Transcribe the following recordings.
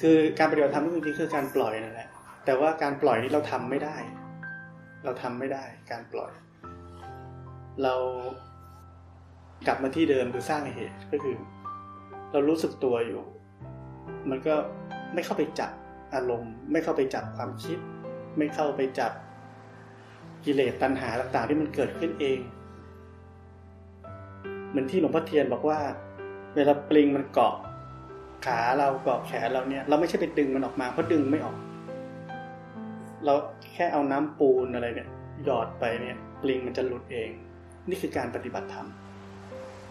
คือการปฏิบัติธรรมจริงๆคือการปล่อยนั่นแหละแต่ว่าการปล่อยนี้เราทำไม่ได้ เราทำไม่ได้การปล่อย เรากลับมาที่เดิมคือสร้างเหตุก็คือ เรารู้สึกตัวอยู่ มันก็ไม่เข้าไปจับอารมณ์ ไม่เข้าไปจับความคิด ไม่เข้าไปจับกิเลสตัณหาต่างๆ ที่มันเกิดขึ้นเอง เหมือนที่หลวงพ่อเทียนบอกว่า เวลาปลิงมันเกาะ ขาเราเกาะแขนเราเนี่ย เราไม่ใช่ไปดึงมันออกมาเพราะดึงไม่ออก เราแค่เอาน้ำปูนอะไรเนี่ย หยอดไปเนี่ยปลิงมันจะหลุดเอง นี่คือการปฏิบัติธรรม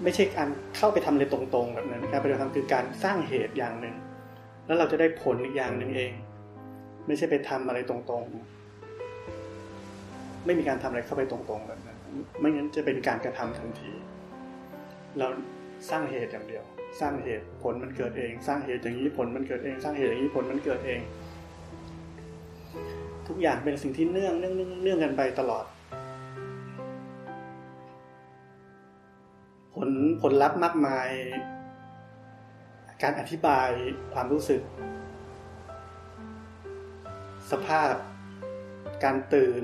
ไม่ใช่การเข้าไปทำเลยตรงๆแบบนั้นการปฏิบัติธรรมคือการสร้างเหตุอย่างหนึ่ง แล้วเราจะได้ผลอีกอย่างหนึ่งเอง ไม่ใช่ไปทำอะไรตรงๆ ไม่มีการทำอะไรเข้าไปตรงๆแบบนั้น ไม่งั้นจะเป็นการกระทำทันที เราสร้างเหตุอย่างเดียว สร้างเหตุผลมันเกิดเอง สร้างเหตุอย่างนี้ผลมันเกิดเอง สร้างเหตุอย่างนี้ผลมันเกิดเอง ทุกอย่างเป็นสิ่งที่เนื่องเนื่องเนื่องเนื่องกันไปตลอด ผลผลลัพธ์มากมาย การอธิบายความรู้สึก สภาพ การตื่น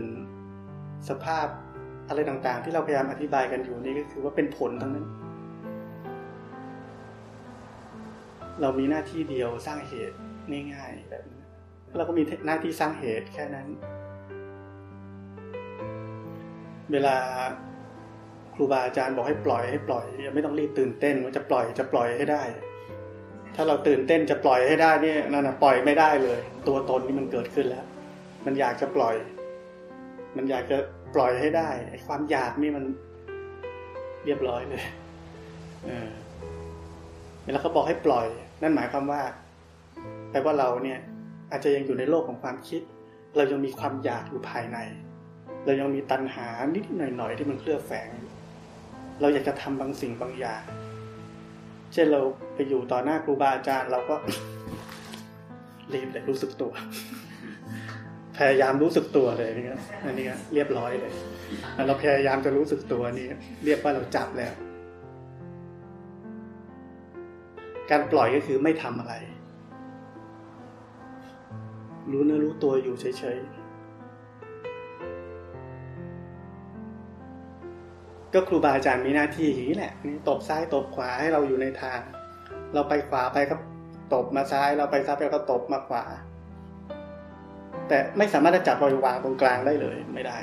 สภาพอะไรต่างๆ ที่เราพยายามอธิบายกันอยู่นี่ก็คือว่าเป็นผลทั้งนั้น เรามีหน้าที่เดียวสร้างเหตุง่ายๆแบบนี้เราก็มีหน้าที่สร้างเหตุแค่นั้น เวลาครูบาอาจารย์บอกให้ปล่อยให้ปล่อยไม่ต้องรีบตื่นเต้นว่าจะปล่อยจะปล่อยให้ได้ ถ้าเราตื่นเต้นจะปล่อยให้ได้เนี่ยนั่นนะปล่อยไม่ได้เลย ตัวตนนี่มันเกิดขึ้นแล้ว มันอยากจะปล่อย มันอยากจะปล่อยให้ได้ไอ้ความอยากนี่มันเรียบร้อยเลยเออเวลาเขาบอกให้ปล่อย นั่นหมายความว่าแปลว่าเราเนี่ยอาจจะยังอยู่ในโลกของความคิด เรายังมีความอยากอยู่ภายใน เรายังมีตัณหานิดหน่อยๆที่มันเคลือบแฝง เราอยากจะทำบางสิ่งบางอย่าง เช่นเราไปอยู่ต่อหน้าครูบาอาจารย์เราก็รีบเลยรู้สึกตัว พยายามรู้สึกตัวเลยนี่ครับอันนี้เรียบร้อยเลยเราพยายามจะรู้สึกตัวนี่เรียกว่าเราจับแล้ว การปล่อยก็คือไม่ทำอะไร รู้เนื้อรู้ตัวอยู่เฉยๆ ก็ครูบาอาจารย์มีหน้าที่อย่างนี้แหละนี่ตบซ้ายตบขวาให้เราอยู่ในทาง เราไปขวาไปก็ตบมาซ้ายเราไปซ้ายไปก็ตบมาขวา แต่ไม่สามารถจะจับรอยวางตรงกลางได้เลยไม่ได้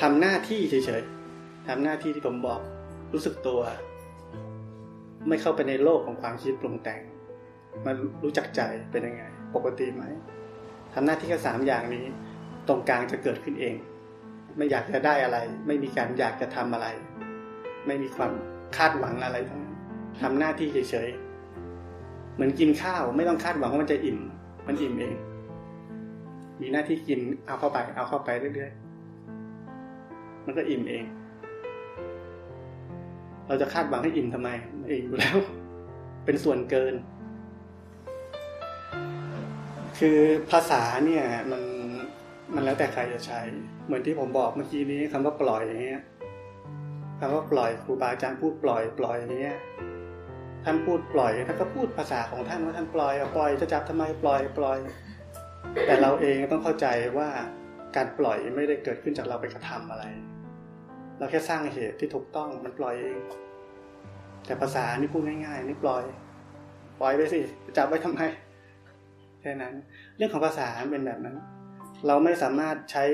ทำหน้าที่เฉยๆทำหน้าที่ที่ผมบอก รู้สึกตัว ไม่เข้าไปในโลกของความคิดปรุงแต่ง มันรู้จักใจเป็นยังไง ปกติไหมทำหน้าที่แค่สามอย่างนี้ ตรงกลางจะเกิดขึ้นเอง ไม่อยากจะได้อะไร ไม่มีการอยากจะทำอะไร ไม่มีความคาดหวังอะไรทั้งนั้นทำหน้าที่เฉยๆ เหมือนกินข้าวไม่ต้องคาดหวังว่ามันจะอิ่ม มันอิ่มเอง มีหน้าที่กินเอาเข้าไป เอาเข้าไปเรื่อยๆ มันก็อิ่มเอง เราจะคาดหวังให้อิ่มทำไมเอิ่มอยู่แล้ว เป็นส่วนเกิน คือภาษาเนี่ยมันมันแล้วแต่ใครจะใช้ เหมือนที่ผมบอกเมื่อกี้นี้คำว่าปล่อยอย่างเงี้ยคำว่าปล่อยครูบาอาจารย์พูดปล่อยปล่อยอย่างเงี้ยท่านพูดปล่อยท่านก็พูดภาษาของท่านว่าท่านปล่อยปล่อยจะจับทำไมปล่อยปล่อย แต่เราเองต้องเข้าใจว่าการปล่อยไม่ได้เกิดขึ้นจากเราไปกระทำอะไร เราแค่สร้างเหตุที่ถูกต้องมันปล่อยเอง แต่ภาษานี่พูดง่าย ๆ นี่ปล่อย ปล่อยไปสิจับไว้ทำไมแค่นั้น เรื่องของภาษาเป็นแบบนั้น เราไม่สามารถใช้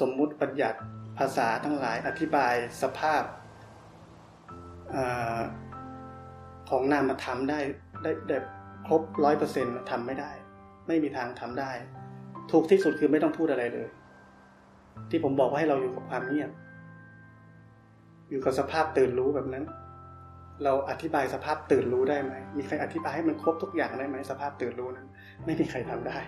สมมุติบัญญัติภาษาทั้งหลายอธิบายสภาพอของนามธรรมได้ได้แบบครบร้อยเปอร์เซ็นต์ทำไม่ได้ ไม่มีทางทำได้ ถูกที่สุดคือไม่ต้องพูดอะไรเลย ที่ผมบอกว่าให้เราอยู่กับความเงียบ อยู่กับสภาพตื่นรู้แบบนั้น เราอธิบายสภาพตื่นรู้ได้ไหม มีใครอธิบายให้มันครบทุกอย่างได้ไหมสภาพตื่นรู้นั้น ไม่มีใครทำได้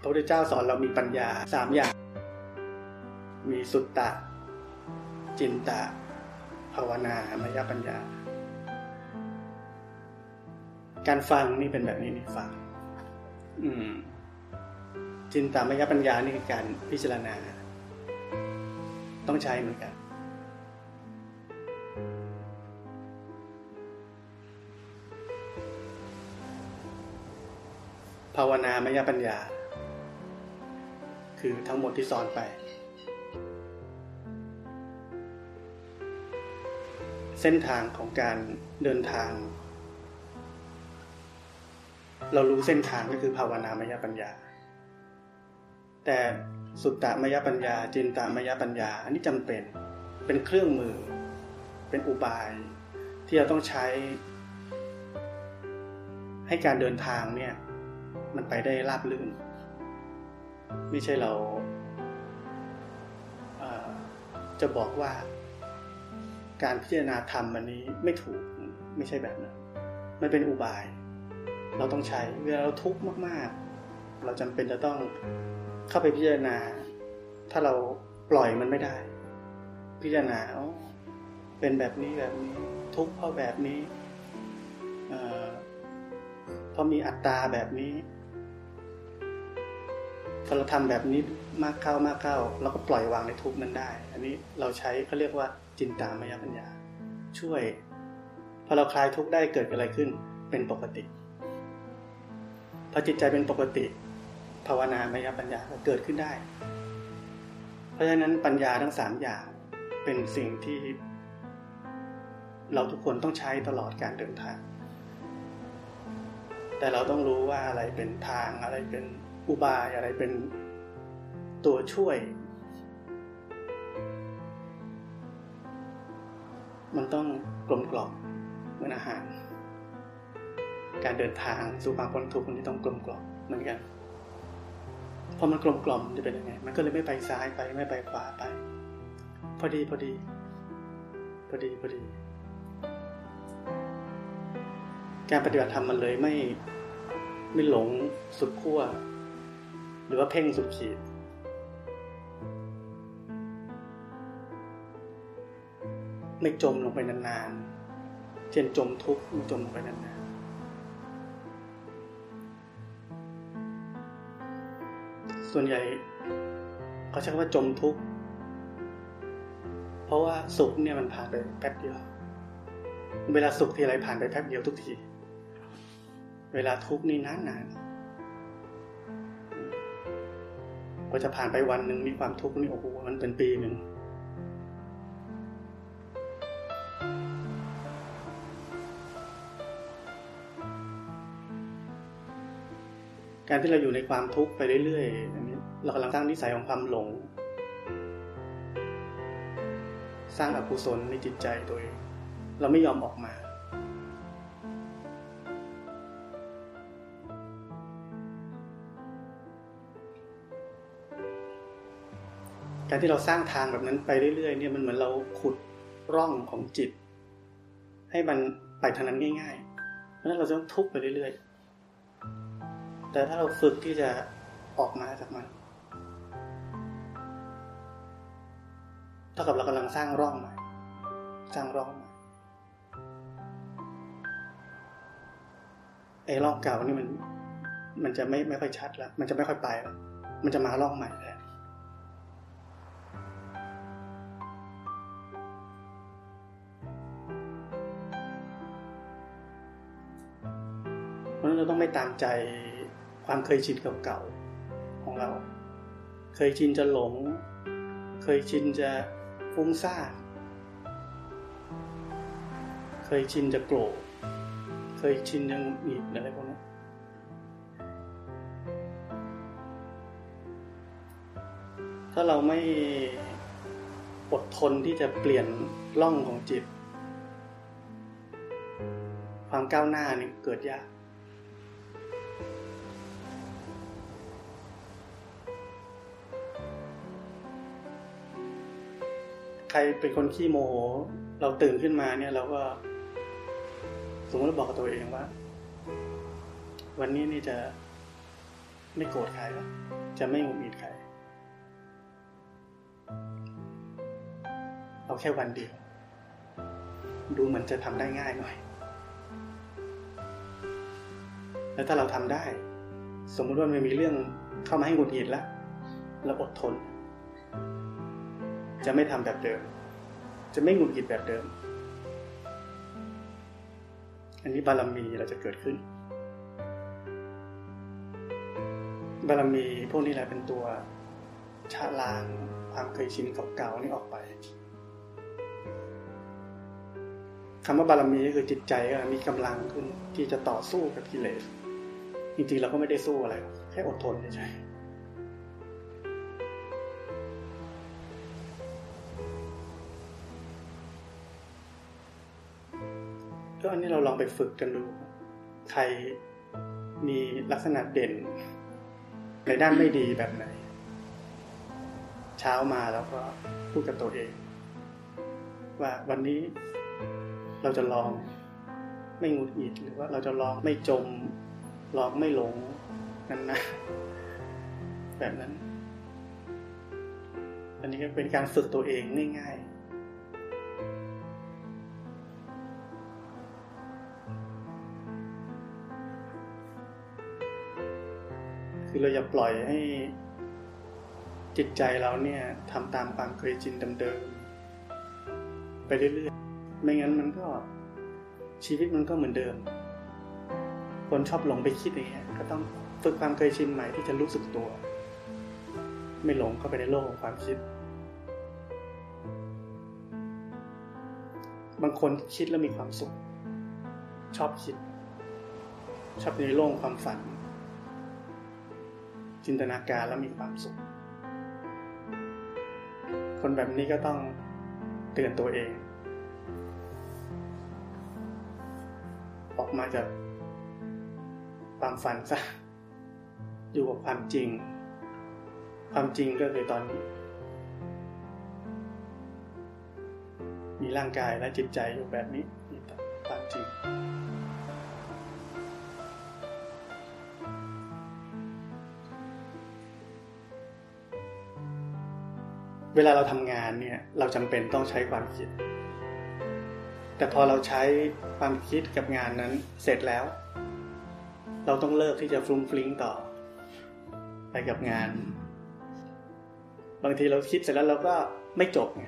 พระพุทธเจ้าสอนเรามีปัญญาสามอย่าง มีสุตตะ จินตะ ภาวนามยปัญญา การฟังนี่เป็นแบบนี้นี่ฟัง จินตามยปัญญานี่คือการพิจารณา ต้องใช้เหมือนกัน ภาวนามยปัญญา คือทั้งหมดที่สอนไป เส้นทางของการเดินทาง เรารู้เส้นทางก็คือภาวนามยปัญญา แต่สุตตมยปัญญา จินตมยปัญญา อันนี้จำเป็นเป็นเครื่องมือ เป็นอุบาย ที่เราต้องใช้ ให้การเดินทางเนี่ย มันไปได้ราบรื่น ไม่ใช่เราจะบอกว่า การพิจารณาธรรมอันนี้ไม่ถูกไม่ใช่แบบนั้น มันเป็นอุบาย เราต้องใช้เวลาเราทุกข์มากๆ เราจำเป็นจะต้องเข้าไปพิจารณา ถ้าเราปล่อยมันไม่ได้ พิจารณาเป็นแบบนี้แบบนี้ ทุกข์เพราะแบบนี้เพราะมีอัตตาแบบนี้พอเราทำแบบนี้มากเข้ามากเข้าเราก็ปล่อยวางในทุกนั้นได้ อันนี้เราใช้เขาเรียกว่าจินตามยปัญญา ช่วย พอเราคลายทุกได้เกิดอะไรขึ้นเป็นปกติ พอจิตใจเป็นปกติ ภาวนามยปัญญาเกิดขึ้นได้ เพราะฉะนั้นปัญญาทั้งสามอย่างเป็นสิ่งที่ เราทุกคนต้องใช้ตลอดการเดินทาง แต่เราต้องรู้ว่าอะไรเป็นทางอะไรเป็นอุบายอะไรเป็นตัวช่วย มันต้องกลมกล่อมเหมือนอาหาร การเดินทางสู่ความพ้นทุกข์มันต้องกลมกล่อมเหมือนกันพอมันกลมกล่อมจะเป็นยังไง มันก็เลยไม่ไปซ้ายไปไม่ไปขวาไป พอดีพอดี พอดีพอดี การปฏิบัติธรรมมันเลยไม่ไม่หลงสุดขั้วหรือว่าเพ่งสุดขีด ไม่จมลงไปนานๆ เช่นจมทุกข์ไม่จมลงไปนาน ส่วนใหญ่เขาใช้คำว่าจมทุกข์ เพราะว่าสุขเนี่ยมันผ่านไปแป๊บเดียว เวลาสุขทีไรผ่านไปแป๊บเดียวทุกที เวลาทุกข์นี่นานๆกว่าจะผ่านไปวันหนึ่งมีความทุกข์นี่โอ้โหมันเป็นปีหนึ่ง การที่เราอยู่ในความทุกข์ไปเรื่อยๆอันนี้เรากำลังสร้างนิสัยของความหลง สร้างอกุศลในจิตใจโดยเราไม่ยอมออกมา การที่เราสร้างทางแบบนั้นไปเรื่อยๆเนี่ยมันเหมือนเราขุดร่องของจิต ให้มันไปทางนั้นง่ายๆ เพราะนั้นเราจะต้องทุกข์ไปเรื่อยๆ แต่ถ้าเราฝึกที่จะออกมาจากมันเท่ากับเรากำลังสร้างร่องใหม่สร้างร่องใหม่ไอ้ร่องเก่านี่มัน มันจะไม่ไม่ค่อยชัดแล้ว มันจะไม่ค่อยไปแล้ว มันจะมาร่องใหม่แล้วราะนั้นเราต้องไม่ตามใจ ความเคยชินเก่าๆของเรา เคยชินจะหลง เคยชินจะฟุ้งซ่านเคยชินจะโกรธเคยชินจะหงุดหงิดอะไรพวกนี้ถ้าเราไม่อดทนที่จะเปลี่ยนล่องของจิต ความก้าวหน้านี่เกิดยาก รเป็นคนขี้โมโห เราตื่นขึ้นมาเนี่ย เราก็สมมติบอกกับตัวเองว่า วันนี้นี่จะไม่โกรธใครแล้วจะไม่หงุดหงิดใครเอาแค่วันเดียว ดูเหมือนจะทำได้ง่ายหน่อย แล้วถ้าเราทำได้ สมมติว่ามันมีเรื่องเข้ามาให้หงุดหงิดแล้วเราอดทน จะไม่ทำแบบเดิม จะไม่หงุดหงิดแบบเดิม อันนี้บารมีเราจะเกิดขึ้น บารมีพวกนี้แหละเป็นตัวชะล้างความเคยชินเก่าๆนี่ออกไปคำว่าบารมีก็คือจิตใจมีกำลังขึ้นที่จะต่อสู้กับกิเลส จริงๆเราก็ไม่ได้สู้อะไร แค่อดทนเฉย ก็อันนี้เราลองไปฝึกกันดู ใครมีลักษณะเด่น ในด้านไม่ดีแบบไหน เช้ามาแล้วก็พูดกับตัวเอง ว่าวันนี้เราจะลองไม่งุดหงิดหรือว่าเราจะลองไม่จม ลองไม่หลงนั่นนะ แบบนั้น อันนี้ก็เป็นการฝึกตัวเองง่าย ๆ คือเราอย่าปล่อยให้จิตใจเราเนี่ยทำตามความเคยชินเดิมๆไปเรื่อยๆ ไม่งั้นมันก็ชีวิตมันก็เหมือนเดิม คนชอบหลงไปคิดอย่างเงี้ยก็ต้องฝึกความเคยชินใหม่ที่จะรู้สึกตัว ไม่หลงเข้าไปในโลกของความคิด บางคนคิดแล้วมีความสุข ชอบคิด ชอบในโลกความฝัน จินตนาการแล้วมีความสุข คนแบบนี้ก็ต้องเตือนตัวเอง ออกมาจากความฝันซะอยู่กับความจริง ความจริงก็คือตอนนี้ มีร่างกายและจิตใจอยู่แบบนี้ เวลาเราทำงานเนี่ยเราจำเป็นต้องใช้ความคิด แต่พอเราใช้ความคิดกับงานนั้นเสร็จแล้ว เราต้องเลิกที่จะฟรุ้งฟลิงต่อ ไปกับงาน บางทีเราคิดเสร็จแล้วเราก็ไม่จบไง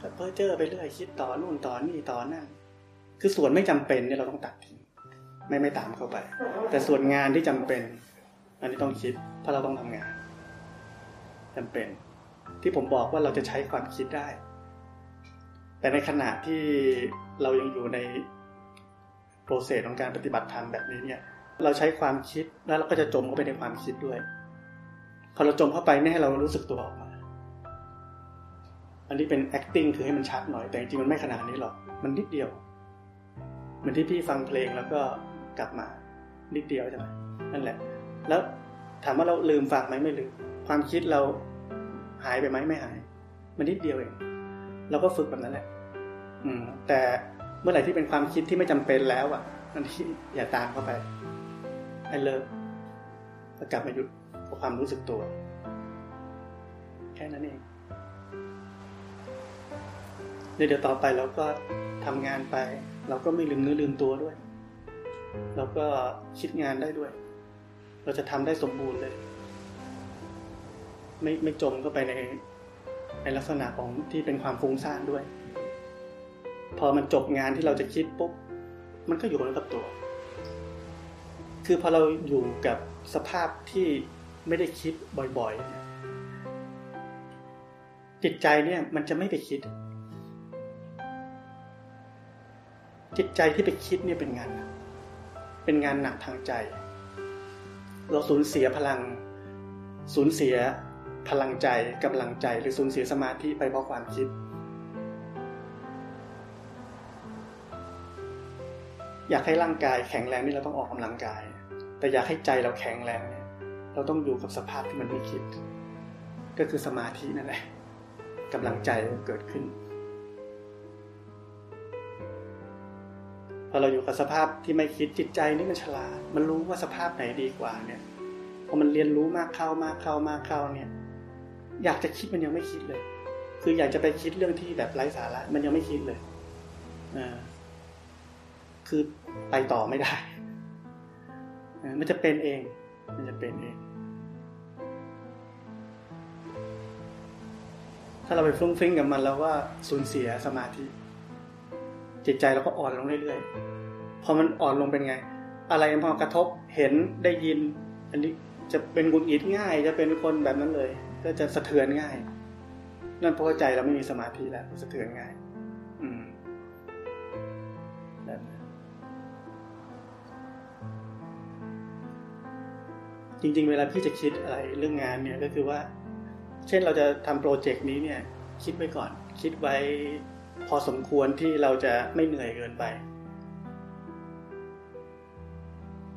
ก็เพ้อเจ้อไปเรื่อยคิดต่อนู่นต่อนี่ต่อนั่นคือส่วนไม่จำเป็นเนี่ยเราต้องตัดทิ้งไม่ไม่ตามเข้าไป แต่ส่วนงานที่จำเป็น อันนี้ต้องคิดเพราะเราต้องทำงาน จำเป็น ที่ผมบอกว่าเราจะใช้ความคิดได้ แต่ในขณะที่เรายังอยู่ในโปรเซสของการปฏิบัติธรรมแบบนี้เนี่ย เราใช้ความคิดแล้วเราก็จะจมเข้าไปในความคิดด้วย พอเราจมเข้าไปเนี่ให้เรารู้สึกตัวออกมา อันนี้เป็น acting คือให้มันชัดหน่อย แต่จริงๆมันไม่ขนาดนี้หรอก มันนิดเดียว เหมือนที่พี่ฟังเพลงแล้วก็กลับมา นิดเดียวใช่ไหมนั่นแหละ แล้วถามว่าเราลืมฟังไหมไม่ลืม ความคิดเราหายไปไหมไม่หาย มันนิดเดียวเองเราก็ฝึกแบบนั้นแหละอืม แต่เมื่อไหร่ที่เป็นความคิดที่ไม่จำเป็นแล้วอะอันที่อย่าตามเข้าไปให้เลิกแล้วกลับมาหยุดกับความรู้สึกตัว แค่นั้นเองเดี๋ยวต่อไปเราก็ทำงานไป เราก็ไม่ลืมเนื้อลืมตัวด้วย เราก็คิดงานได้ด้วย เราจะทำได้สมบูรณ์เลย ไม่ไม่จมเข้าไปในในลักษณะของที่เป็นความฟุ้งซ่านด้วย พอมันจบงานที่เราจะคิดปุ๊บมันก็อยู่กับตัว คือพอเราอยู่กับสภาพที่ไม่ได้คิดบ่อยๆ จิตใจเนี่ยมันจะไม่ไปคิด จิตใจที่ไปคิดเนี่ยเป็นงาน เป็นงานหนักทางใจ เราสูญเสียพลัง สูญเสีย พลังใจกำลังใจหรือสูญเสียสมาธิไปเพราะความคิด อยากให้ร่างกายแข็งแรงนี่เราต้องออกกำลังกาย แต่อยากให้ใจเราแข็งแรงเนี่ยเราต้องอยู่กับสภาพที่มันไม่คิด ก็คือสมาธินั่นแหละกำลังใจเกิดขึ้นพอเราอยู่กับสภาพที่ไม่คิดจิตใจนี่มันฉลาด มันรู้ว่าสภาพไหนดีกว่าเนี่ยพอมันเรียนรู้มากเข้ามากเข้ามากเข้าเนี่ย อยากจะคิดมันยังไม่คิดเลย คืออยากจะไปคิดเรื่องที่แบบไร้สาระมันยังไม่คิดเลยอ่าคือไปต่อไม่ได้ มันจะเป็นเอง มันจะเป็นเอง ถ้าเราไปฟุ้งฟิ้งกับมันแล้วว่าสูญเสียสมาธิ จิตใจเราก็อ่อนลงเรื่อยๆ พอมันอ่อนลงเป็นไง อะไรพอกระทบ เห็น ได้ยิน อันนี้จะเป็นกุนอิดง่าย จะเป็นคนแบบนั้นเลย ก็จะสะเทือนง่าย นั่นเพราะใจเราไม่มีสมาธิแล้วสะเทือนง่าย อืมแบบจริง ๆ เวลาพี่จะคิดอะไรเรื่องงานเนี่ยก็คือว่า เช่นเราจะทำโปรเจกต์นี้เนี่ย คิดไว้ก่อน คิดไว้พอสมควรที่เราจะไม่เหนื่อยเกินไป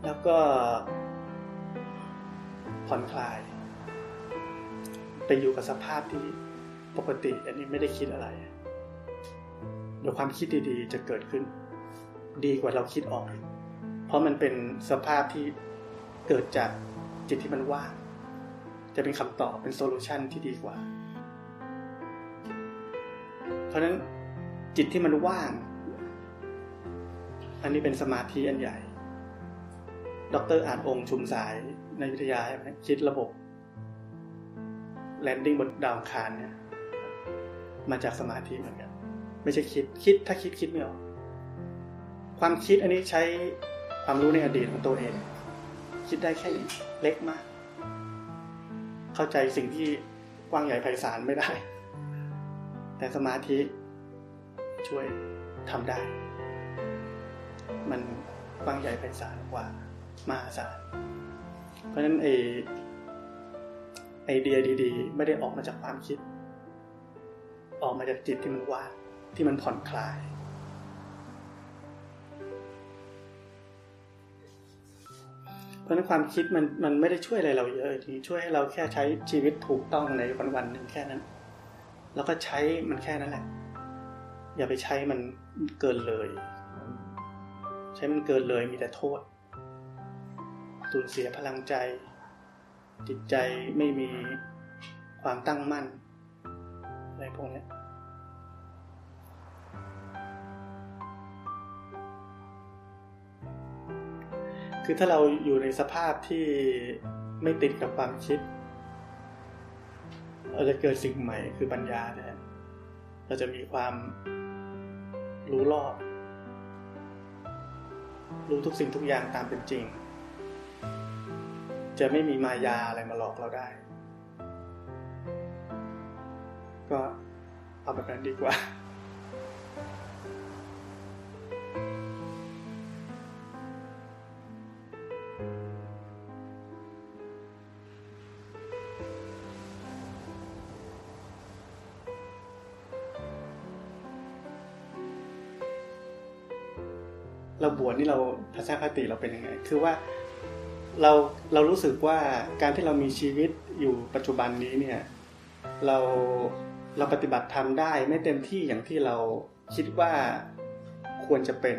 แล้วก็ผ่อนคลาย ไปอยู่กับสภาพที่ปกติ อันนี้ไม่ได้คิดอะไรเดี๋ยวความคิดดีๆ จะเกิดขึ้น ดีกว่าเราคิดออก เพราะมันเป็นสภาพที่เกิดจากจิตที่มันว่าง จะเป็นคำตอบเป็นโซลูชันที่ดีกว่า เพราะฉะนั้นจิตที่มันว่าง อันนี้เป็นสมาธิอันใหญ่ ดรอาจองค์ชุมสายในวิทยาคิดระบบ แลนดิ้งบนดาวคารเนี่ยมาจากสมาธิเหมือนกัน ไม่ใช่คิดคิดถ้าคิดคิดไม่ออกความคิดอันนี้ใช้ความรู้ในอดีตของตัวเอง คิดได้แค่เล็กมาก เข้าใจสิ่งที่กว้างใหญ่ไพศาลไม่ได้ แต่สมาธิช่วยทำได้ มันกว้างใหญ่ไพศาลกว่ามหาศาลเพราะฉะนั้นไอ ไอเดียดีๆ ไม่ได้ออกมาจากความคิด ออกมาจากจิตที่มันว่างที่มันผ่อนคลาย เพราะนั้นความคิดมันมันไม่ได้ช่วยอะไรเราเยอะทีช่วยให้เราแค่ใช้ชีวิตถูกต้องในวันวันหนึ่งแค่นั้น แล้วก็ใช้มันแค่นั้นแหละ อย่าไปใช้มันเกินเลย ใช้มันเกินเลยมีแต่โทษสูญเสียพลังใจ จิตใจไม่มีความตั้งมั่นอะไรพวกนี้คือถ้าเราอยู่ในสภาพที่ไม่ติดกับความคิด เราจะเกิดสิ่งใหม่คือปัญญาแทนเราจะมีความรู้รอบ รู้ทุกสิ่งทุกอย่างตามเป็นจริง จะไม่มีมายาอะไรมาหลอกเราได้ ก็เอาแบบนั้นดีกว่า เราบวชนี่เราทัศนคติเราเป็นยังไง คือว่า เราเรารู้สึกว่าการที่เรามีชีวิตอยู่ปัจจุบันนี้เนี่ยเราเราปฏิบัติทำได้ไม่เต็มที่อย่างที่เราคิดว่าควรจะเป็น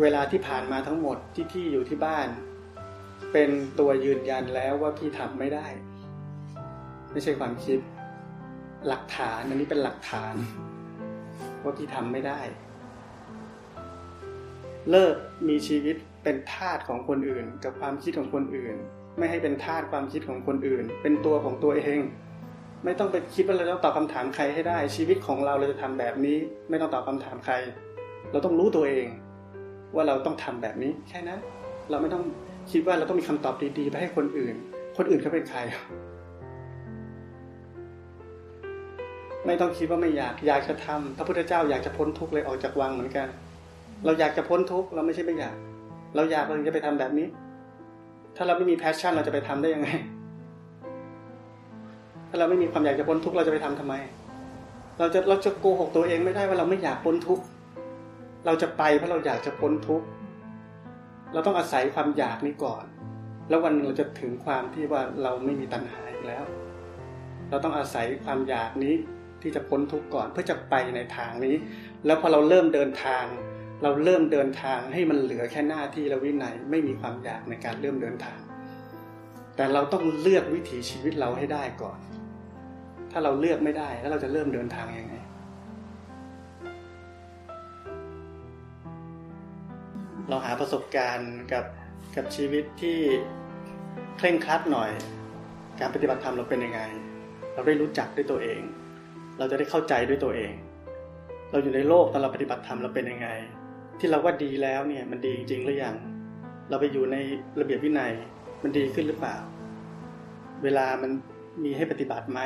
เวลาที่ผ่านมาทั้งหมดที่พี่อยู่ที่บ้าน เป็นตัวยืนยันแล้วว่าพี่ทำไม่ได้ ไม่ใช่ความคิด หลักฐานอันนี้เป็นหลักฐาน ว่าพี่ทำไม่ได้ เลิกมีชีวิต เป็นทาสของคนอื่น กับความคิดของคนอื่น ไม่ให้เป็นทาสความคิดของคนอื่น เป็นตัวของตัวเอง ไม่ต้องไปคิดว่าเราต้องตอบคำถามใครให้ได้ ชีวิตของเราเราจะทำแบบนี้ ไม่ต้องตอบคำถามใคร เราต้องรู้ตัวเอง ว่าเราต้องทำแบบนี้แค่นั้น เราไม่ต้องคิดว่าเราต้องมีคำตอบดีๆไปให้คนอื่น คนอื่นเขาเป็นใครไม่ต้องคิดว่าไม่อยากอยากจะทำพระพุทธเจ้าอยากจะพ้นทุกข์เลยออกจากวังเหมือนกัน เราอยากจะพ้นทุกข์เราไม่ใช่ไม่อยาก เราอยากเราจะไปทำแบบนี้ ถ้าเราไม่มีแพชชั่นเราจะไปทำได้ยังไง ถ้าเราไม่มีความอยากจะพ้นทุกข์เราจะไปทำทำไม เราจะเราจะโกหกตัวเองไม่ได้ว่าเราไม่อยากพ้นทุกข์เราจะไปเพราะเราอยากจะพ้นทุกข์เราต้องอาศัยความอยากนี้ก่อน แล้ววันนึงเราจะถึงความที่ว่าเราไม่มีตัณหาอีกแล้ว เราต้องอาศัยความอยากนี้ที่จะพ้นทุกข์ก่อนเพื่อจะไปในทางนี้ แล้วพอเราเริ่มเดินทาง เราเริ่มเดินทางให้มันเหลือแค่หน้าที่และวินัยไม่มีความอยากในการเริ่มเดินทาง แต่เราต้องเลือกวิถีชีวิตเราให้ได้ก่อน ถ้าเราเลือกไม่ได้แล้วเราจะเริ่มเดินทางยังไงเราหาประสบการณ์กับกับชีวิตที่เคร่งครัดหน่อย การปฏิบัติธรรมเราเป็นยังไง เราได้รู้จักด้วยตัวเอง เราจะได้เข้าใจด้วยตัวเอง เราอยู่ในโลกตอนเราปฏิบัติธรรมเราเป็นยังไง ที่เราว่าดีแล้วเนี่ยมันดีจริงหรือยังเราไปอยู่ในระเบียบวินัยมันดีขึ้นหรือเปล่า เวลามันมีให้ปฏิบัติไหม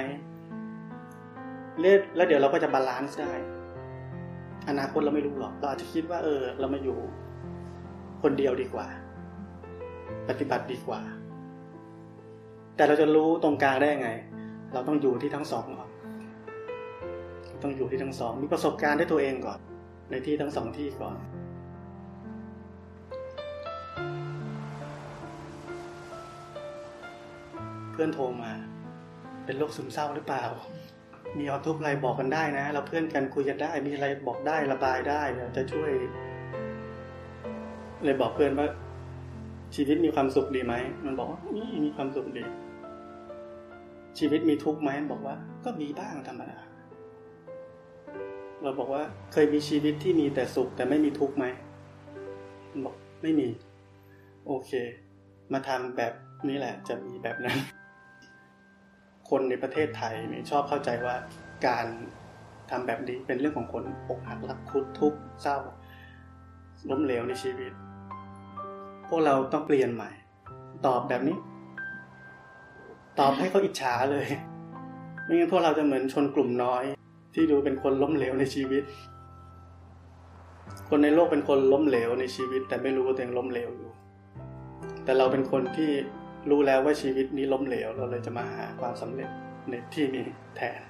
เล่แล้วเดี๋ยวเราก็จะบาลานซ์ได้ อนาคตเราไม่รู้หรอก เราอาจจะคิดว่าเออ เรามาอยู่คนเดียวดีกว่า ปฏิบัติดีกว่า แต่เราจะรู้ตรงกลางได้ยังไง เราต้องอยู่ที่ทั้งสองก่อนต้องอยู่ที่ทั้งสอง มีประสบการณ์ด้วยตัวเองก่อน ในที่ทั้งสองที่ก่อน พื่อนโทรมา เป็นโรคซึมเศร้าหรือเปล่า มีออทุกอะไรบอกกันได้นะ เราเพื่อนกันคุยกันได้ มีอะไรบอกได้ระบายได้เราจะช่วย เลยบอกเพื่อนว่า ชีวิตมีความสุขดีไหม มันบอกว่ามีมีความสุขดี ชีวิตมีทุกข์ไหมบอกว่า ก็มีบ้างธรรมดาเราบอกว่าเคยมีชีวิตที่มีแต่สุขแต่ไม่มีทุกข์ไหมมันบอกไม่มี โอเค มาทำแบบนี้แหละ จะมีแบบนั้น คนในประเทศไทยเนี่ยชอบเข้าใจว่าการทำแบบนี้เป็นเรื่องของคนอกหักรักคุดทุกข์เศร้า ล้มเหลวในชีวิต พวกเราต้องเปลี่ยนใหม่ ตอบแบบนี้ ตอบให้เขาอิจฉาเลย ไม่งั้นพวกเราจะเหมือนชนกลุ่มน้อย ที่ดูเป็นคนล้มเหลวในชีวิต คนในโลกเป็นคนล้มเหลวในชีวิต แต่ไม่รู้ว่าตัวเองล้มเหลวอยู่ แต่เราเป็นคนที่ รู้แล้วว่าชีวิตนี้ล้มเหลว เราเลยจะมาหาความสำเร็จในที่นี้แทน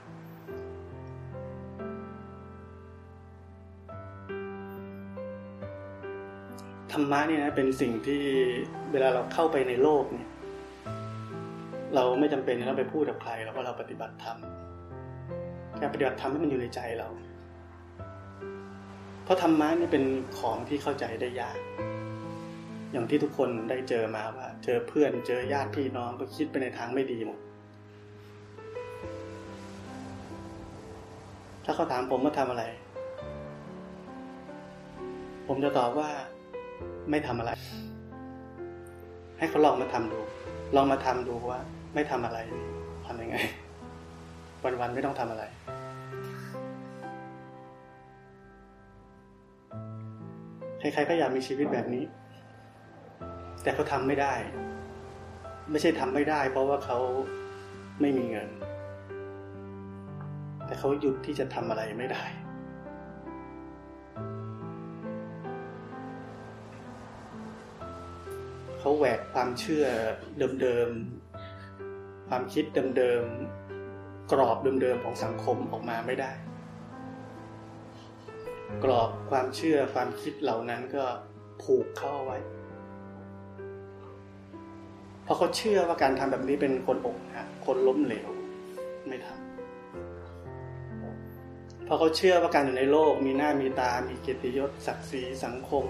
ธรรมะนี่นะเป็นสิ่งที่เวลาเราเข้าไปในโลกเนี่ย เราไม่จำเป็นต้องไปพูดกับใครเราว่าเราปฏิบัติธรรมแค่ปฏิบัติธรรมให้มันอยู่ในใจเรา เพราะธรรมะนี่เป็นของที่เข้าใจได้ยาก อย่างที่ทุกคนได้เจอมาว่า เจอเพื่อนเจอญาติพี่น้องก็คิดไปในทางไม่ดีหมด ถ้าเขาถามผมว่าทำอะไร ผมจะตอบว่า ไม่ทำอะไร ให้เขาลองมาทำดู ลองมาทำดูว่า ไม่ทำอะไรทำยังไง วันๆไม่ต้องทำอะไรใครๆก็อยากมีชีวิตแบบนี้ แต่เขาทำไม่ได้ ไม่ใช่ทำไม่ได้ เพราะว่าเขาไม่มีเงิน แต่เขาหยุดที่จะทำอะไรไม่ได้ เขาแหวกความเชื่อเดิมๆ ความคิดเดิมๆ กรอบเดิมๆ ของสังคมออกมาไม่ได้ กรอบความเชื่อความคิดเหล่านั้นก็ผูกเข้าไว้ เพราะเขาเชื่อว่าการทำแบบนี้เป็นคนอกหักคนล้มเหลวไม่ทำเพราะเขาเชื่อว่าการอยู่ในโลก มีหน้ามีตา มีเกียรติยศศักดิ์ศรีสังคม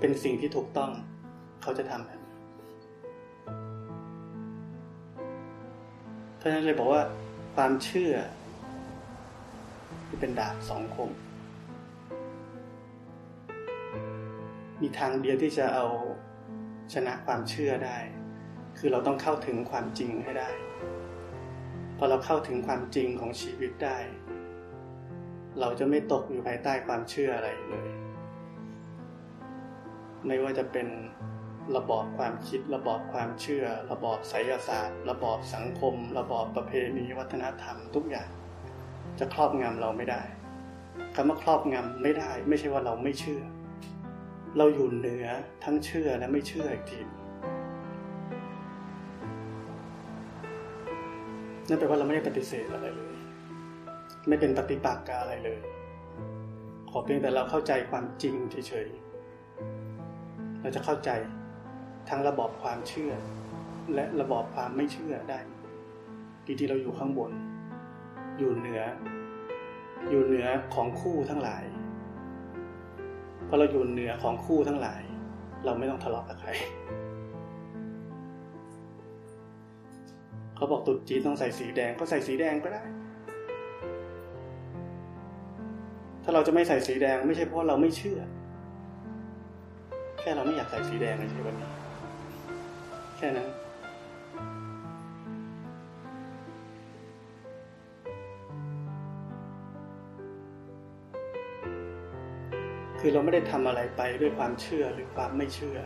เป็นสิ่งที่ถูกต้อง เขาจะทำแบบเพราะฉะนั้นเลยบอกว่าความเชื่อที่เป็นดาบสองคม มีทางเดียวที่จะเอาชนะความเชื่อได้ คือเราต้องเข้าถึงความจริงให้ได้ พอเราเข้าถึงความจริงของชีวิตได้ เราจะไม่ตกอยู่ภายใต้ความเชื่ออะไรเลย ไม่ว่าจะเป็นระบอบความคิดระบอบความเชื่อ ระบอบไสยศาสตร์ ระบอบสังคม ระบอบประเพณีวัฒนธรรมทุกอย่าง จะครอบงำเราไม่ได้คำว่าครอบงำไม่ได้ ไม่ใช่ว่าเราไม่เชื่อ เราอยู่เหนือทั้งเชื่อและไม่เชื่ออีกทีนั่นแปลว่าเราไม่ได้ปฏิเสธอะไรเลย ไม่เป็นปฏิปักษ์กับอะไรเลย ขอเพียงแต่เราเข้าใจความจริงเฉยๆ เราจะเข้าใจทั้งระบอบความเชื่อ และระบอบความไม่เชื่อได้ดีที่เราอยู่ข้างบน อยู่เหนือ อยู่เหนือของคู่ทั้งหลาย พอเราอยู่เหนือของคู่ทั้งหลาย เราไม่ต้องทะเลาะกับใคร เขาบอกตุ๊ดจีต้องใส่สีแดงก็ใส่สีแดงก็ได้ ถ้าเราจะไม่ใส่สีแดงไม่ใช่เพราะเราไม่เชื่อ แค่เราไม่อยากใส่สีแดงเฉยๆวันนี้ แค่นั้น คือเราไม่ได้ทำอะไรไปด้วยความเชื่อหรือความไม่เชื่อ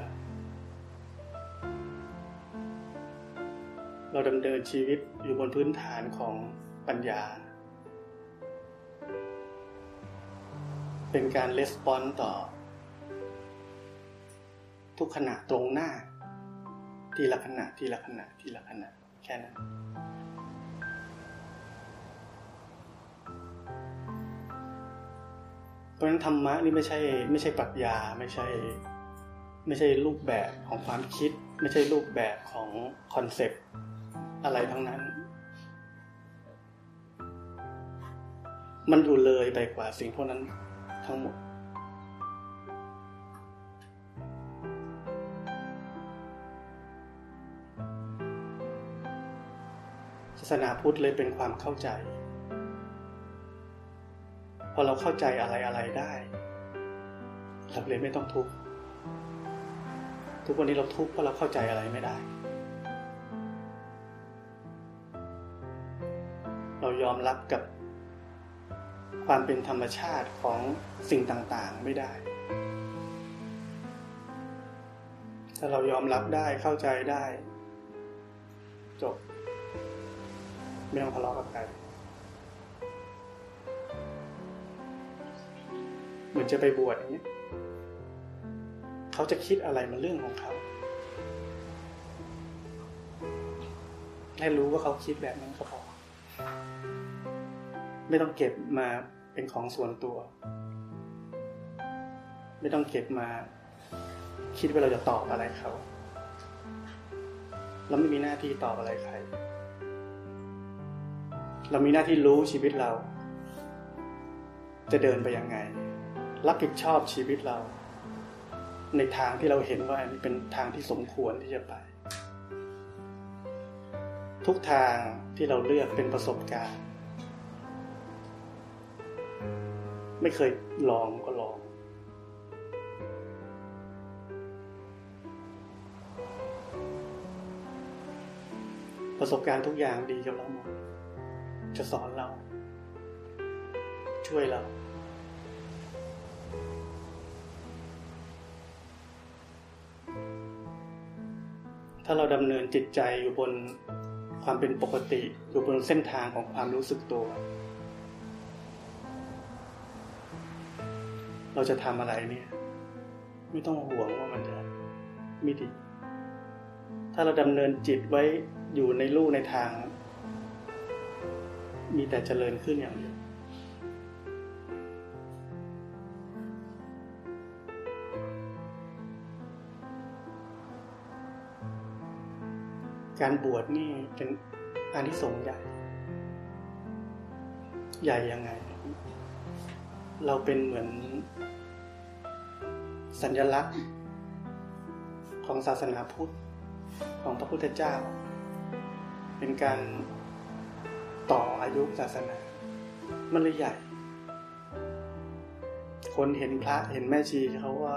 เราดำเนินชีวิตอยู่บนพื้นฐานของปัญญา เป็นการレスปอนต่อ ทุกขณะตรงหน้า ทีละขณะทีละขณะทีละขณะแค่นั้น ราะฉะนั้นธรรมะนี่ไม่ใช่ไม่ใช่ปรัชญาไม่ใช่ ไม่ใช่รูปแบบของความคิด ไม่ใช่รูปแบบของคอนเซปต์อะไรทั้งนั้น มันอยู่เลยไปกว่าสิ่งพวกนั้นทั้งหมดศาสนาพุทธเลยเป็นความเข้าใจ พอเราเข้าใจอะไรอะไรได้เราเลยไม่ต้องทุกข์ทุกวันนี้เราทุกข์เพราะเราเข้าใจอะไรไม่ได้ เรายอมรับกับความเป็นธรรมชาติของสิ่งต่างๆไม่ได้ ถ้าเรายอมรับได้เข้าใจได้ จบ ไม่ต้องทะเลาะกับใคร เหมือนจะไปบวชอย่างนี้เขาจะคิดอะไรมันเรื่องของเขาแค่รู้ว่าเขาคิดแบบนั้นก็พอไม่ต้องเก็บมาเป็นของส่วนตัว ไม่ต้องเก็บมา คิดว่าเราจะตอบอะไรเขาเราไม่มีหน้าที่ตอบอะไรใคร เรามีหน้าที่รู้ชีวิตเรา จะเดินไปยังไง รับผิดชอบชีวิตเรา ในทางที่เราเห็นว่าอันนี้เป็นทางที่สมควรที่จะไป ทุกทางที่เราเลือกเป็นประสบการณ์ ไม่เคยลองก็ลอง ประสบการณ์ทุกอย่างดีกับเราหมดจะสอนเรา ช่วยเรา ถ้าเราดำเนินจิตใจอยู่บนความเป็นปกติ อยู่บนเส้นทางของความรู้สึกตัว เราจะทำอะไรเนี่ย ไม่ต้องห่วงว่ามันจะไม่ดี ถ้าเราดำเนินจิตไว้อยู่ในลู่ในทาง มีแต่เจริญขึ้นอย่างเดียว การบวชนี่เป็นอานิสงส์ใหญ่ ใหญ่ยังไง เราเป็นเหมือน สัญลักษณ์ ของศาสนาพุทธ ของพระพุทธเจ้า เป็นการต่ออายุศาสนา มันเลยใหญ่ คนเห็นพระเห็นแม่ชีเขาว่า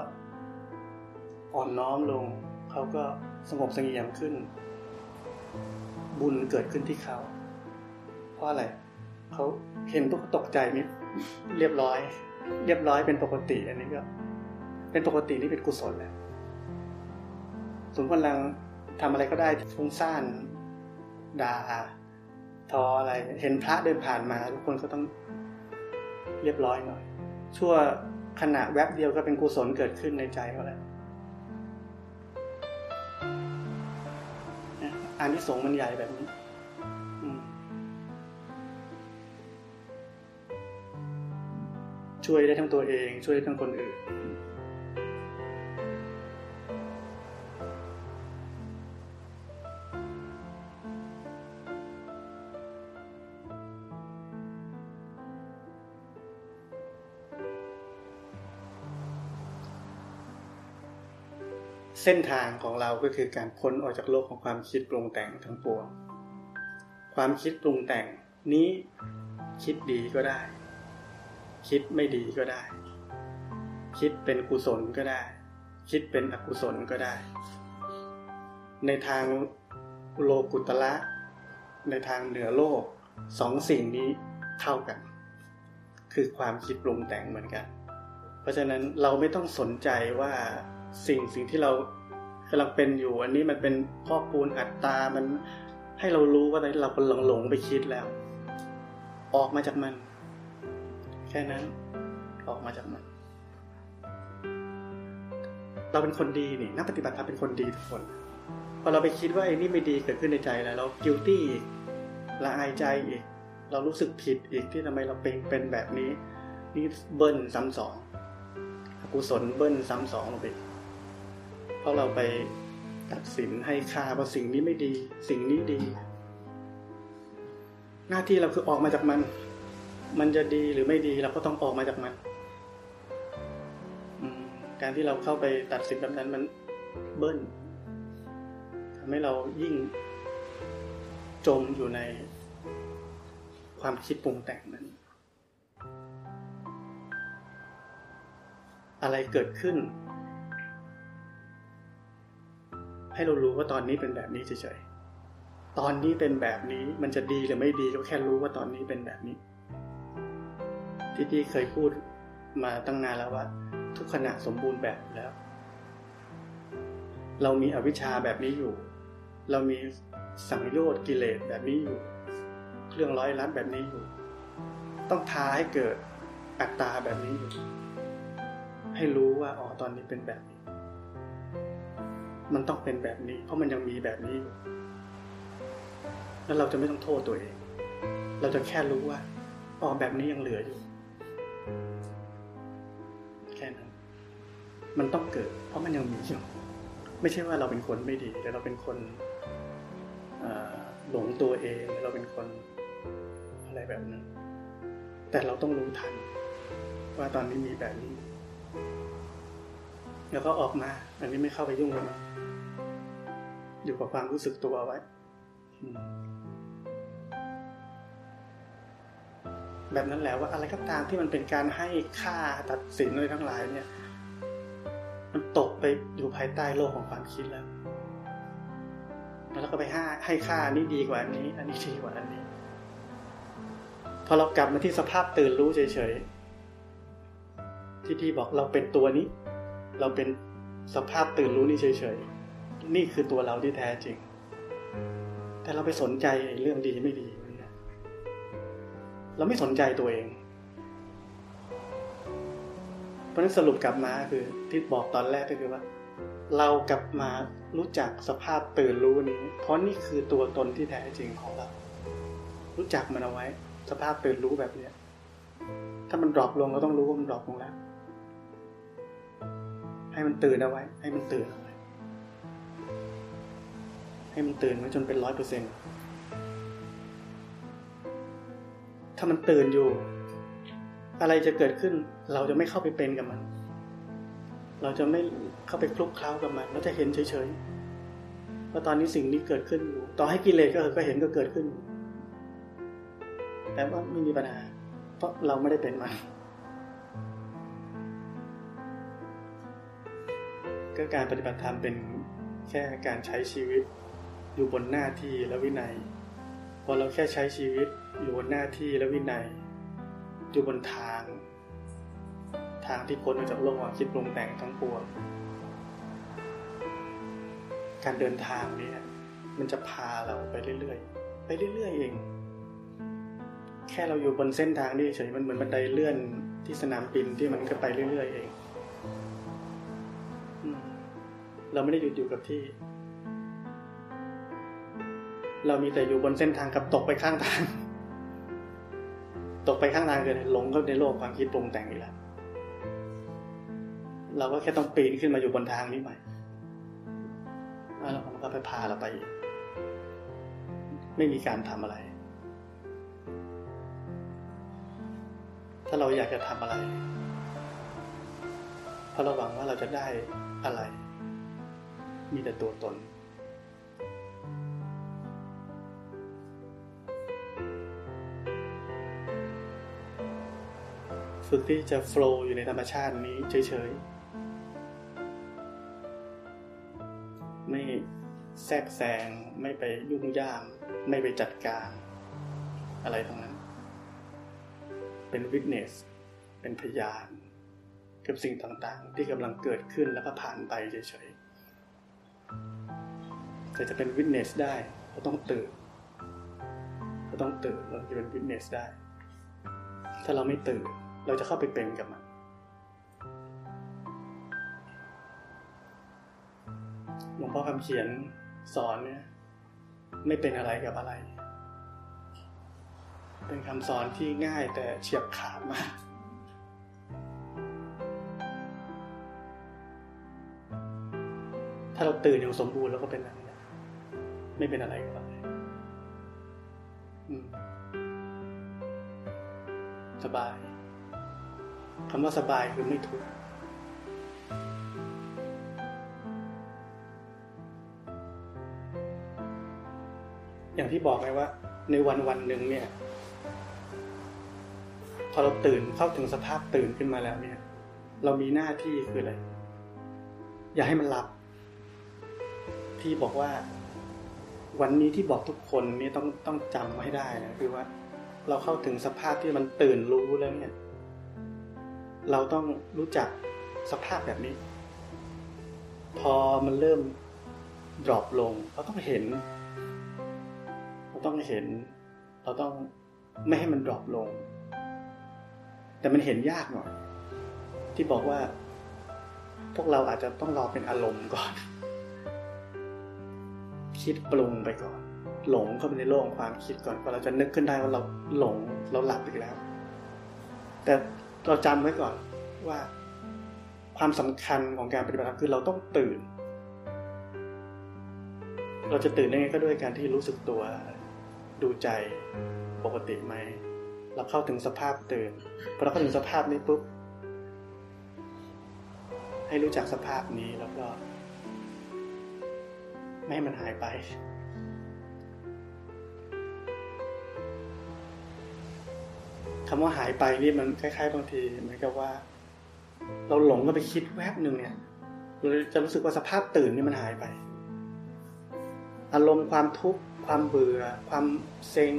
อ่อนน้อมลง เขาก็สงบสงเงียมขึ้น บุญเกิดขึ้นที่เขา เพราะอะไรเขาเห็นปุ๊บตกใจมิเรียบร้อย เรียบร้อยเป็นปกติ อันนี้ก็ เป็นปกตินี่เป็นกุศลแหละสมกำลังทำอะไรก็ได้ฟุ้งซ่านด่าทออะไร เห็นพระเดินผ่านมา ทุกคนก็ต้องเรียบร้อยหน่อย ชั่วขณะแวบเดียวก็เป็นกุศลเกิดขึ้นในใจเขาแล้ว อานิสงส์มันใหญ่แบบนี้ช่วยได้ทั้งตัวเอง ช่วยได้ทั้งคนอื่น เส้นทางของเราก็คือการพ้นออกจากโลกของความคิดปรุงแต่งทั้งปวง ความคิดปรุงแต่งนี้คิดดีก็ได้ คิดไม่ดีก็ได้ คิดเป็นกุศลก็ได้ คิดเป็นอกุศลก็ได้ ในทางโลกุตละ ในทางเหนือโลกสองสิ่งนี้เท่ากัน คือความคิดปรุงแต่งเหมือนกัน เพราะฉะนั้นเราไม่ต้องสนใจว่าสิ่งสิ่งที่เรา กำลังเป็นอยู่ อันนี้มันเป็นพอปูนอัตตา มันให้เรารู้ว่าเรากำลังหลงไปคิดแล้ว ออกมาจากมัน แค่นั้น ออกมาจากมัน เราเป็นคนดีนี่นักปฏิบัติธรรมเป็นคนดีทุกคนพอเราไปคิดว่าไอ้นี่ไม่ดีเกิดขึ้นในใจแล้ว เรากิลตี้อีกละอายใจอีก เรารู้สึกผิดอีกที่ทำไมเราเป็นเป็นแบบนี้ นี่เบิ้ลซ้ำสองกุศลเบิ้ลซ้ำสองลงไป ราะเราไปตัดสินให้ค่าว่าสิ่งนี้ไม่ดี สิ่งนี้ดี หน้าที่เราคือออกมาจากมัน มันจะดีหรือไม่ดีเราก็ต้องออกมาจากมันการที่เราเข้าไปตัดสินแบบนั้นมันเบิ้ลทำให้เรายิ่งจมอยู่ในความคิดปรุงแต่งนั้น อะไรเกิดขึ้น ให้เรารู้ว่าตอนนี้เป็นแบบนี้เฉยๆ ตอนนี้เป็นแบบนี้มันจะดีหรือไม่ดีก็แค่รู้ว่าตอนนี้เป็นแบบนี้ ที่พี่เคยพูดมาตั้งนานแล้วว่า ทุกขณะสมบูรณ์แบบแล้ว เรามีอวิชชาแบบนี้อยู่ เรามีสังโยชน์กิเลสแบบนี้อยู่ เครื่องร้อยลัดแบบนี้อยู่ ต้องทาให้เกิดอัตตาแบบนี้อยู่ ให้รู้ว่าอ๋อตอนนี้เป็นแบบนี้ มันต้องเป็นแบบนี้ เพราะมันยังมีแบบนี้อยู่แล้วเราจะไม่ต้องโทษตัวเอง เราจะแค่รู้ว่าอ๋อแบบนี้ยังเหลืออยู่ แค่นั้น มันต้องเกิด เพราะมันยังมีอยู่ ไม่ใช่ว่าเราเป็นคนไม่ดี แต่เราเป็นคนหลงตัวเอง เราเป็นคนอะไรแบบนั้น แต่เราต้องรู้ทัน ว่าตอนนี้มีแบบนี้ แล้วก็ออกมา อันนี้ไม่เข้าไปยุ่งเลย อยู่กับความรู้สึกตัวไว้ แบบนั้นแล้วว่าอะไรก็ตามที่มันเป็นการให้ค่าตัดสินอะไรทั้งหลายเนี่ย มันตกไปอยู่ภายใต้โลกของความคิดแล้ว แล้วก็ไปให้ให้ค่านี้ดีกว่าอันนี้ อันนี้ดีกว่าอันนี้ พอเรากลับมาที่สภาพตื่นรู้เฉยๆที่ที่บอกเราเป็นตัวนี้ เราเป็นสภาพตื่นรู้นี่เฉยๆ นี่คือตัวเราที่แท้จริง แต่เราไปสนใจเรื่องดีไม่ดีเราไม่สนใจตัวเอง เพราะนั้นสรุปกลับมาคือที่บอกตอนแรกก็คือว่า เรากลับมารู้จักสภาพตื่นรู้นี้ เพราะนี่คือตัวตนที่แท้จริงของเรา รู้จักมันเอาไว้ สภาพตื่นรู้แบบเนี้ยถ้ามัน drop ลงเราต้องรู้ว่ามัน drop ลงแล้ว ให้มันตื่นเอาไว้ ให้มันตื่นเอาไว้ ให้มันตื่นไว้จนเป็นร้อยเปอร์เซ็นต์ถ้ามันตื่นอยู่ อะไรจะเกิดขึ้น เราจะไม่เข้าไปเป็นกับมัน เราจะไม่เข้าไปคลุกเคล้ากับมัน เราจะเห็นเฉยๆว่าตอนนี้สิ่งนี้เกิดขึ้นอยู่ ต่อให้กิเลสก็เก็เห็นก็เกิดขึ้น แต่ว่าไม่มีปัญหา เพราะเราไม่ได้เป็นมันก็การปฏิบัติธรรมเป็นแค่การใช้ชีวิต อยู่บนหน้าที่และวินัย พอเราแค่ใช้ชีวิตอยู่บนหน้าที่และวินัย อยู่บนทาง ทางที่พ้นมาจากโลกความคิดปรุงแต่งทั้งปวงการเดินทางนี้มันจะพาเราไปเรื่อยๆ ไปเรื่อยๆเอง แค่เราอยู่บนเส้นทางนี่เฉยมันเหมือนบันไดเลื่อนที่สนามบินที่มันก็ไปเรื่อยๆเอง เราไม่ได้หยุดอยู่กับที่ เรามีแต่อยู่บนเส้นทางกับตกไปข้างทาง ตกไปข้างทางเกินหลงเข้าในโลกความคิดปรุงแต่งอีกแล้วเราก็แค่ต้องปีนขึ้นมาอยู่บนทางนี้ใหม่แล้วมันก็ไปพาเราไปไม่มีการทำอะไร ถ้าเราอยากจะทำอะไรเพราะเราหวังว่าเราจะได้อะไร มีแต่ตัวตน ฝึกที่จะโฟล์อยู่ในธรรมชาตินี้เฉยๆ ไม่แทรกแซง ไม่ไปยุ่งยามไม่ไปจัดการ อะไรตรงนั้น เป็นวิทเนส เป็นพยานกับสิ่งต่างๆ ที่กำลังเกิดขึ้นแล้วก็ผ่านไปเฉยๆ แต่จะเป็นวิทเนสได้เราต้องตื่นเราต้องตื่นเราจะเป็นวิทเนสได้ ถ้าเราไม่ตื่น เราจะเข้าไปเป็นกับมัน หลวงพ่อคำเขียนสอนเนี่ยไม่เป็นอะไรกับอะไร เป็นคำสอนที่ง่ายแต่เฉียบขาดมากถ้าเราตื่นอย่างสมบูรณ์แล้วก็เป็นอะไรไม่เป็นอะไรกับอะไรสบาย คำว่าสบายคือไม่ทุกข์อย่างที่บอกไงว่า ในวันวันหนึ่งเนี่ย พอเราตื่นเข้าถึงสภาพตื่นขึ้นมาแล้วเนี่ย เรามีหน้าที่คืออะไร อย่าให้มันหลับ ที่บอกว่า วันนี้ที่บอกทุกคนนี่ต้องต้องจำให้ได้นะคือว่า เราเข้าถึงสภาพที่มันตื่นรู้แล้วเนี่ย เราต้องรู้จักสภาพแบบนี้ พอมันเริ่ม drop ลง เราต้องเห็น เราต้องเห็น เราต้องไม่ให้มัน drop ลง แต่มันเห็นยากหน่อย ที่บอกว่า พวกเราอาจจะต้องรอเป็นอารมณ์ก่อน คิดปรุงไปก่อน หลงเข้าไปในโลกของความคิดก่อนพอเราจะนึกขึ้นได้ว่าเราหลงเราหลับอีกแล้ว แต่ เราจำไว้ก่อนว่าความสำคัญของการปฏิบัติธรรมคือเราต้องตื่น เราจะตื่นได้ไงก็ด้วยการที่รู้สึกตัวดูใจปกติไหม เราเข้าถึงสภาพตื่นพอเราเข้าถึงสภาพนี้ปุ๊บให้รู้จักสภาพนี้แล้วก็ ไม่ให้มันหายไป คำว่าหายไปนี่มันคล้าย ๆ บางทีเหมือนกับว่า เราหลงก็ไปคิดแวบหนึ่งเนี่ยเราจะรู้สึกว่าสภาพตื่นนี่มันหายไป อารมณ์ความทุกข์ความเบื่อ ความเซ็ง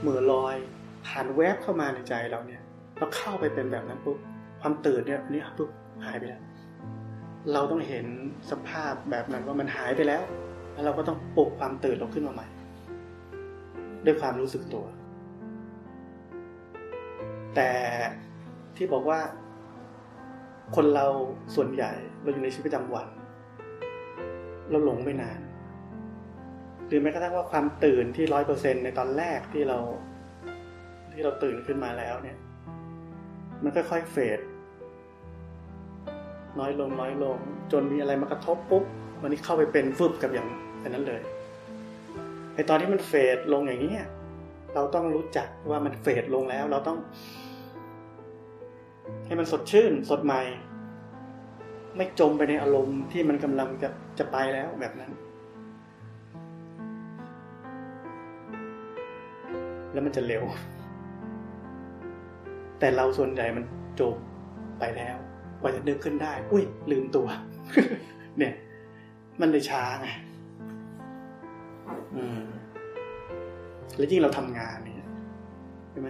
เหมือลอย ผ่านแวบเข้ามาในใจเราเนี่ยเราเข้าไปเป็นแบบนั้นปุ๊บความตื่นเนี่ยนี่ปุ๊บหายไปแล้วเราต้องเห็นสภาพแบบนั้นว่ามันหายไปแล้ว แล้วเราก็ต้องปลุกความตื่นเราขึ้นมาใหม่ ด้วยความรู้สึกตัว แต่ที่บอกว่า คนเราส่วนใหญ่เราอยู่ในชีวิตประจำวัน เราหลงไปนาน หรือแม้กระทั่งว่าความตื่นที่ร้อยเปอร์เซ็นในตอนแรกที่เรา ที่เราตื่นขึ้นมาแล้วเนี่ย มันค่อยๆเฟดน้อยลงน้อยลง จนมีอะไรมากระทบปุ๊บวันนี้เข้าไปเป็นฟึบกับอย่างนั้นเลยไอตอนที่มันเฟดลงอย่างนี้ เราต้องรู้จักว่ามันเฟดลงแล้ว เราต้อง ให้มันสดชื่น สดใหม่ ไม่จมไปในอารมณ์ที่มันกำลังจะจะไปแล้วแบบนั้น แล้วมันจะเร็ว แต่เราส่วนใหญ่มันจบไปแล้วกว่าจะนึกขึ้นได้ อุ้ย ลืมตัว เนี่ย มันเลยช้าไงอืม แล้วยิ่งเราทำงานเนี่ยใช่ไหม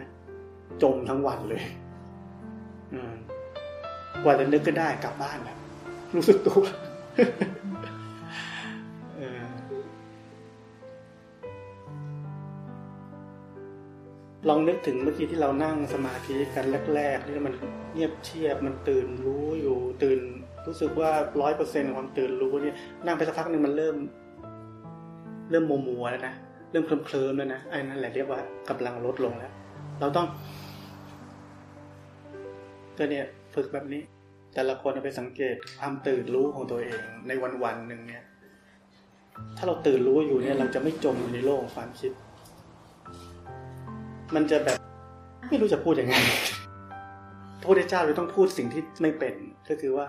จมทั้งวันเลยกว่าจะนึกขึ้นได้กลับบ้านแล้วรู้สึกตัวลองนึกถึงเมื่อกี้ที่เรานั่งสมาธิกันแรกๆที่มันเงียบเชียบมันตื่นรู้อยู่ตื่นรู้สึกว่าร้อยเปอร์เซ็นความตื่นรู้เนี่ยนั่งไปสักพักหนึ่งมันเริ่ม เริ่มโมมัวแล้วนะ เริ่มเคลิ้มเคลิ้มแล้วนะไอ้นั่นแหละเรียกว่ากำลังลดลงแล้ว เราต้องก็เนี่ยฝึกแบบนี้ แต่ละคนไปสังเกตความตื่นรู้ของตัวเองในวันวันหนึ่งเนี่ย ถ้าเราตื่นรู้อยู่เนี่ย เราจะไม่จมอยู่ในโลกของความคิด มันจะแบบไม่รู้จะพูดยังไงพระพุทธเจ้าเลยต้องพูดสิ่งที่ไม่เป็นก็คือว่า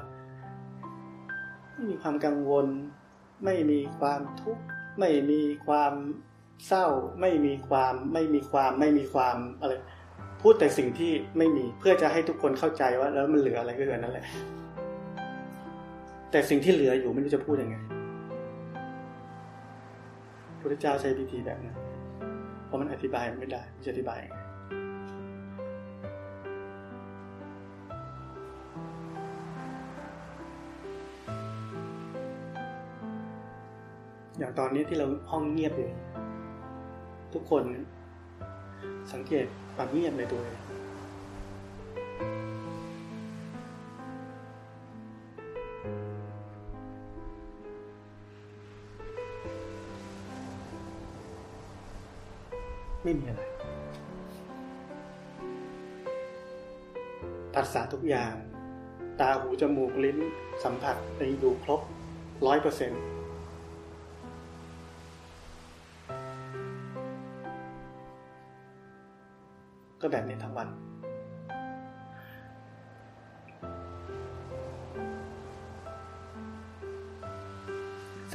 ไม่มีความกังวล ไม่มีความทุกข์ไม่มีความ เศร้าไม่มีความไม่มีความไม่มีความอะไรพูดแต่สิ่งที่ไม่มีเพื่อจะให้ทุกคนเข้าใจว่า แล้วมันเหลืออะไรก็คือนั่นแหละ แต่สิ่งที่เหลืออยู่ไม่รู้จะพูดยังไงพระเจ้าใช้พิธีแบบนั้นเพราะมันอธิบายไม่ได้จะอธิบายอย่างตอนนี้ที่เราห้องเงียบอยู่ ทุกคนสังเกตความเงียบในตัวเองไม่มีอะไรผัสสะทุกอย่าง ตาหูจมูกลิ้น สัมผัสในดูครบร้อยเปอร์เซ็นต์ แบบนี้ทั้งวัน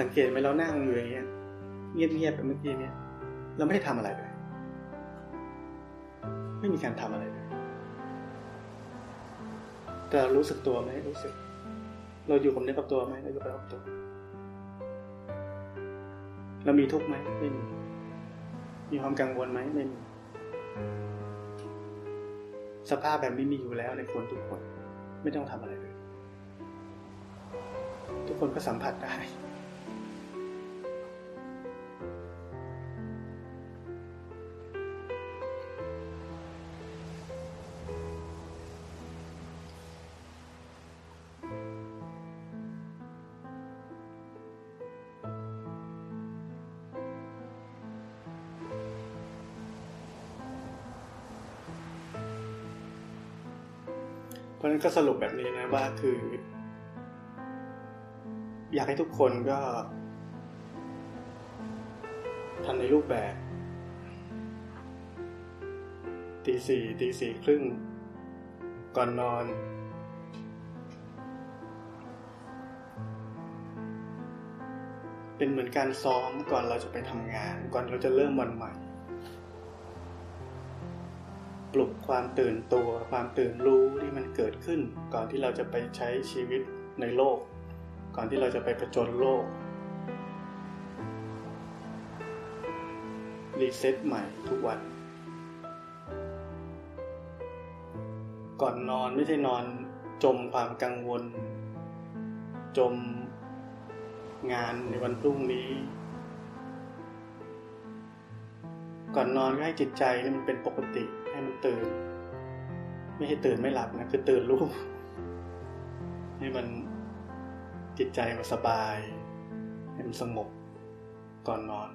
สังเกตไหมเรานั่งอยู่อย่างเงี้ยเงียบๆแบบเมื่อกี้เนี้ยเราไม่ได้ทำอะไรเลย ไม่มีการทำอะไรเลย แต่เรารู้สึกตัวไหมรู้สึก เราอยู่กับเนื้อกับตัวไหมเราอยู่กับตัว เรามีทุกข์ไหมไม่มี มีความกังวลไหมไม่มี สภาพแบบนี้มีอยู่แล้วในคนทุกคน ไม่ต้องทำอะไรเลย ทุกคนก็สัมผัสได้ ก็สรุปแบบนี้นะว่าคือ อยากให้ทุกคนก็ทำในรูปแบบตีสี่ตีสี่ครึ่ง ก่อนนอน เป็นเหมือนการซ้อมก่อนเราจะไปทำงาน ก่อนเราจะเริ่มวันใหม่ ปลุกความตื่นตัว ความตื่นรู้ที่มันเกิดขึ้น ก่อนที่เราจะไปใช้ชีวิตในโลก ก่อนที่เราจะไปประจนโลกรีเซ็ตใหม่ทุกวัน ก่อนนอนไม่ใช่นอนจมความกังวล จมงานในวันพรุ่งนี้ ก่อนนอนก็ให้จิตใจมันเป็นปกติ ให้มันตื่น ไม่ใช่ตื่นไม่หลับนะคือตื่นรู้ให้มันจิตใจมันสบาย ให้มันสงบก่อนนอน